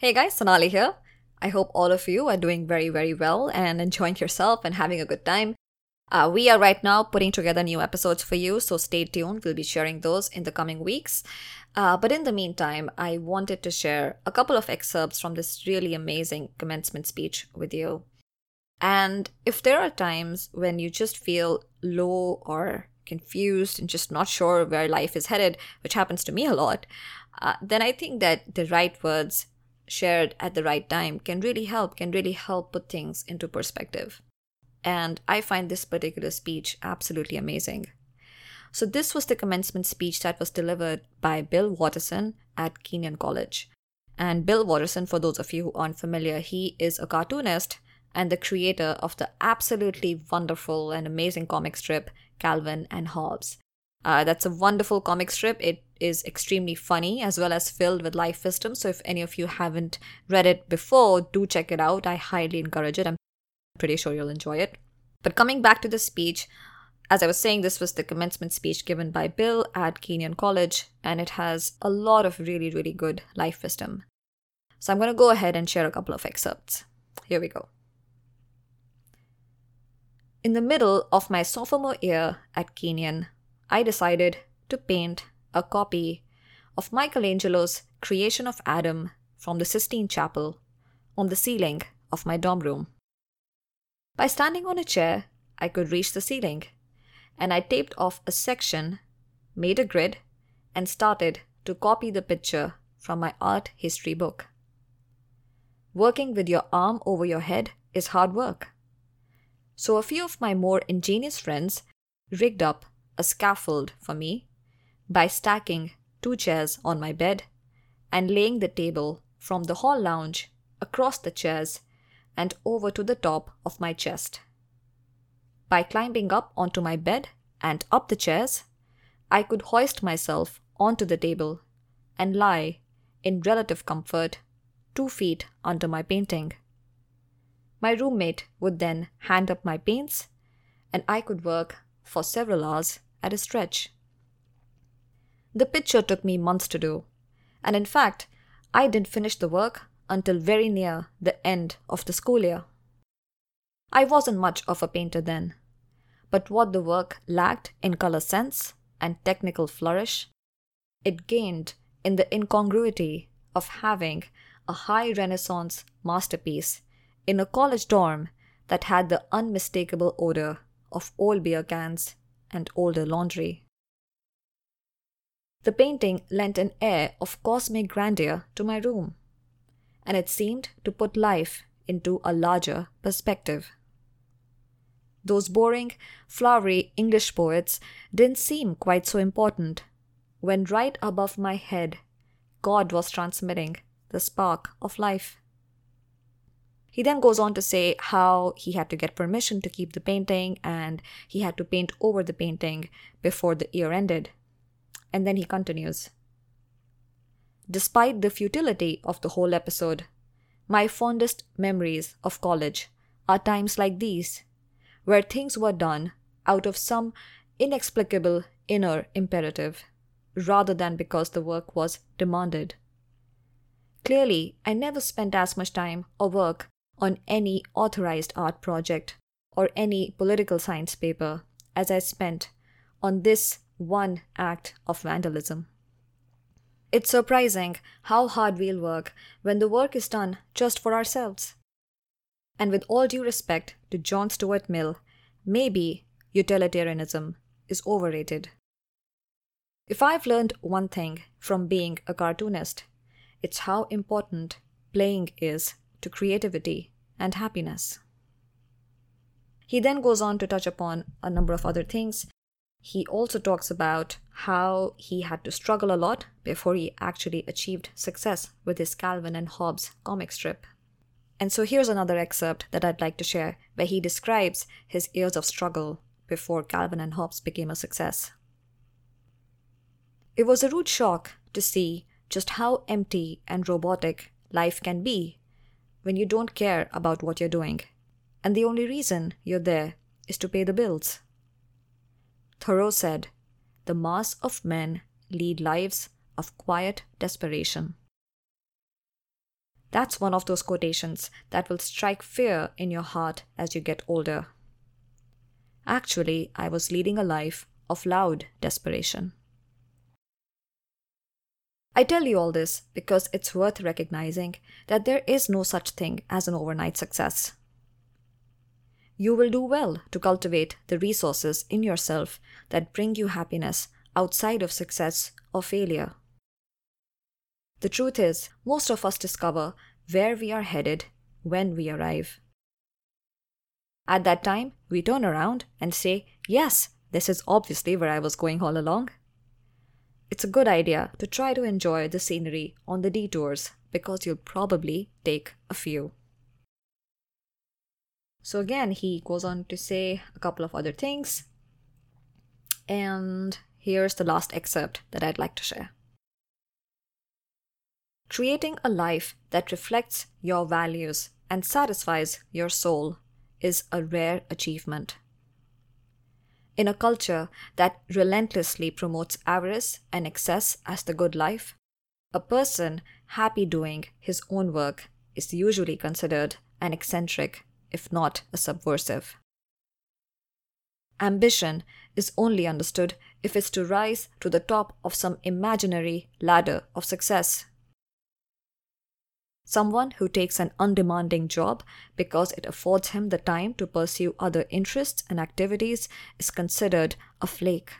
Hey guys, Sonali here. I hope all of you are doing very, very well and enjoying yourself and having a good time. Uh, we are right now putting together new episodes for you, so stay tuned. We'll be sharing those in the coming weeks. Uh, but in the meantime, I wanted to share a couple of excerpts from this really amazing commencement speech with you. And if there are times when you just feel low or confused and just not sure where life is headed, which happens to me a lot, uh, then I think that the right words shared at the right time can really help, can really help put things into perspective. And I find this particular speech absolutely amazing. So, this was the commencement speech that was delivered by Bill Watterson at Kenyon College. And Bill Watterson, for those of you who aren't familiar, he is a cartoonist and the creator of the absolutely wonderful and amazing comic strip Calvin and Hobbes. Uh, that's a wonderful comic strip. It is extremely funny as well as filled with life wisdom. So, if any of you haven't read it before, do check it out. I highly encourage it. I'm pretty sure you'll enjoy it. But coming back to the speech, as I was saying, this was the commencement speech given by Bill at Kenyon College, and it has a lot of really, really good life wisdom. So, I'm going to go ahead and share a couple of excerpts. Here we go. In the middle of my sophomore year at Kenyon, I decided to paint a copy of Michelangelo's Creation of Adam from the Sistine Chapel on the ceiling of my dorm room. By standing on a chair, I could reach the ceiling, and I taped off a section, made a grid, and started to copy the picture from my art history book. Working with your arm over your head is hard work. So a few of my more ingenious friends rigged up a scaffold for me by stacking two chairs on my bed and laying the table from the hall lounge across the chairs and over to the top of my chest. By climbing up onto my bed and up the chairs, I could hoist myself onto the table and lie in relative comfort two feet under my painting. My roommate would then hand up my paints, and I could work for several hours at a stretch. The picture took me months to do, and in fact, I didn't finish the work until very near the end of the school year. I wasn't much of a painter then, but what the work lacked in color sense and technical flourish, it gained in the incongruity of having a high Renaissance masterpiece in a college dorm that had the unmistakable odor of old beer cans and older laundry. The painting lent an air of cosmic grandeur to my room, and it seemed to put life into a larger perspective. Those boring, flowery English poets didn't seem quite so important when right above my head, God was transmitting the spark of life. He then goes on to say how he had to get permission to keep the painting and he had to paint over the painting before the year ended. And then he continues Despite the futility of the whole episode, my fondest memories of college are times like these, where things were done out of some inexplicable inner imperative, rather than because the work was demanded. Clearly, I never spent as much time or work on any authorized art project or any political science paper as I spent on this one act of vandalism. It's surprising how hard we'll work when the work is done just for ourselves. And with all due respect to John Stuart Mill, maybe utilitarianism is overrated. If I've learned one thing from being a cartoonist, it's how important playing is to creativity and happiness. He then goes on to touch upon a number of other things. He also talks about how he had to struggle a lot before he actually achieved success with his Calvin and Hobbes comic strip. And so here's another excerpt that I'd like to share where he describes his years of struggle before Calvin and Hobbes became a success. It was a rude shock to see just how empty and robotic life can be when you don't care about what you're doing, and the only reason you're there is to pay the bills. Thoreau said, The mass of men lead lives of quiet desperation. That's one of those quotations that will strike fear in your heart as you get older. Actually, I was leading a life of loud desperation. I tell you all this because it's worth recognizing that there is no such thing as an overnight success. You will do well to cultivate the resources in yourself that bring you happiness outside of success or failure. The truth is, most of us discover where we are headed when we arrive. At that time, we turn around and say, Yes, this is obviously where I was going all along. It's a good idea to try to enjoy the scenery on the detours because you'll probably take a few. So, again, he goes on to say a couple of other things. And here's the last excerpt that I'd like to share. Creating a life that reflects your values and satisfies your soul is a rare achievement. In a culture that relentlessly promotes avarice and excess as the good life, a person happy doing his own work is usually considered an eccentric, if not a subversive. Ambition is only understood if it's to rise to the top of some imaginary ladder of success. Someone who takes an undemanding job because it affords him the time to pursue other interests and activities is considered a flake.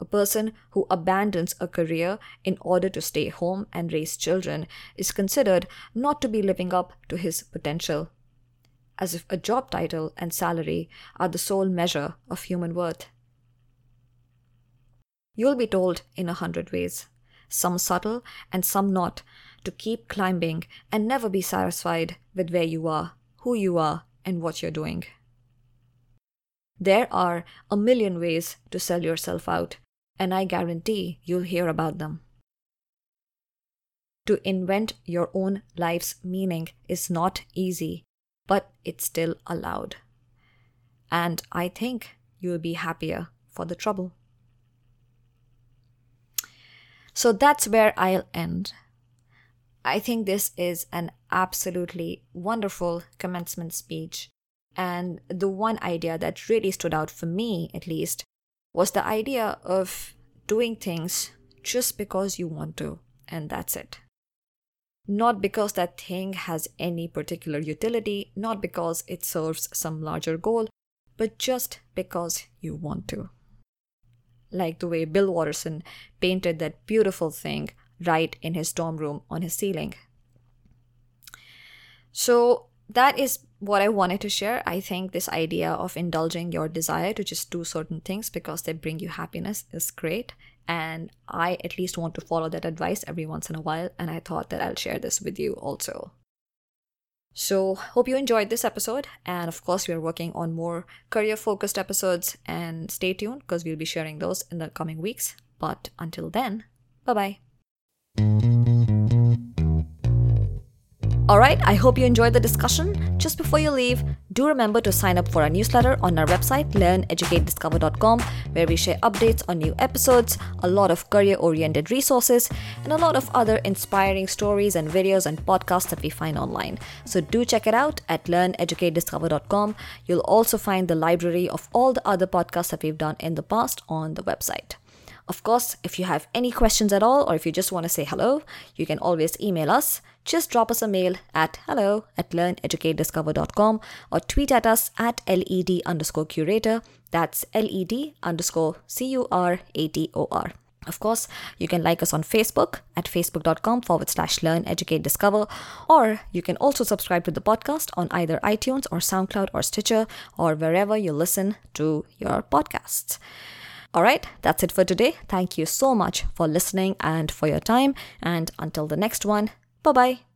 A person who abandons a career in order to stay home and raise children is considered not to be living up to his potential, as if a job title and salary are the sole measure of human worth. You'll be told in a hundred ways, some subtle and some not, to keep climbing and never be satisfied with where you are, who you are, and what you're doing. There are a million ways to sell yourself out, and I guarantee you'll hear about them. To invent your own life's meaning is not easy, but it's still allowed. And I think you'll be happier for the trouble. So that's where I'll end. I think this is an absolutely wonderful commencement speech. And the one idea that really stood out for me, at least, was the idea of doing things just because you want to, and that's it. Not because that thing has any particular utility, not because it serves some larger goal, but just because you want to. Like the way Bill Watterson painted that beautiful thing right in his dorm room on his ceiling. So that is what I wanted to share. I think this idea of indulging your desire to just do certain things because they bring you happiness is great. And I at least want to follow that advice every once in a while. And I thought that I'll share this with you also. So, hope you enjoyed this episode. And of course, we are working on more career focused episodes. And stay tuned because we'll be sharing those in the coming weeks. But until then, bye bye. Alright, I hope you enjoyed the discussion. Just before you leave, do remember to sign up for our newsletter on our website, learneducatediscover.com, where we share updates on new episodes, a lot of career oriented resources, and a lot of other inspiring stories and videos and podcasts that we find online. So do check it out at learneducatediscover.com. You'll also find the library of all the other podcasts that we've done in the past on the website. Of course, if you have any questions at all, or if you just want to say hello, you can always email us. Just drop us a mail at hello at learneducatediscover.com or tweet at us at led underscore curator. That's led underscore c u r a t o r. Of course, you can like us on Facebook at facebook.com forward slash learn, educate, discover, or you can also subscribe to the podcast on either iTunes or SoundCloud or Stitcher or wherever you listen to your podcasts. All right, that's it for today. Thank you so much for listening and for your time. And until the next one, bye bye.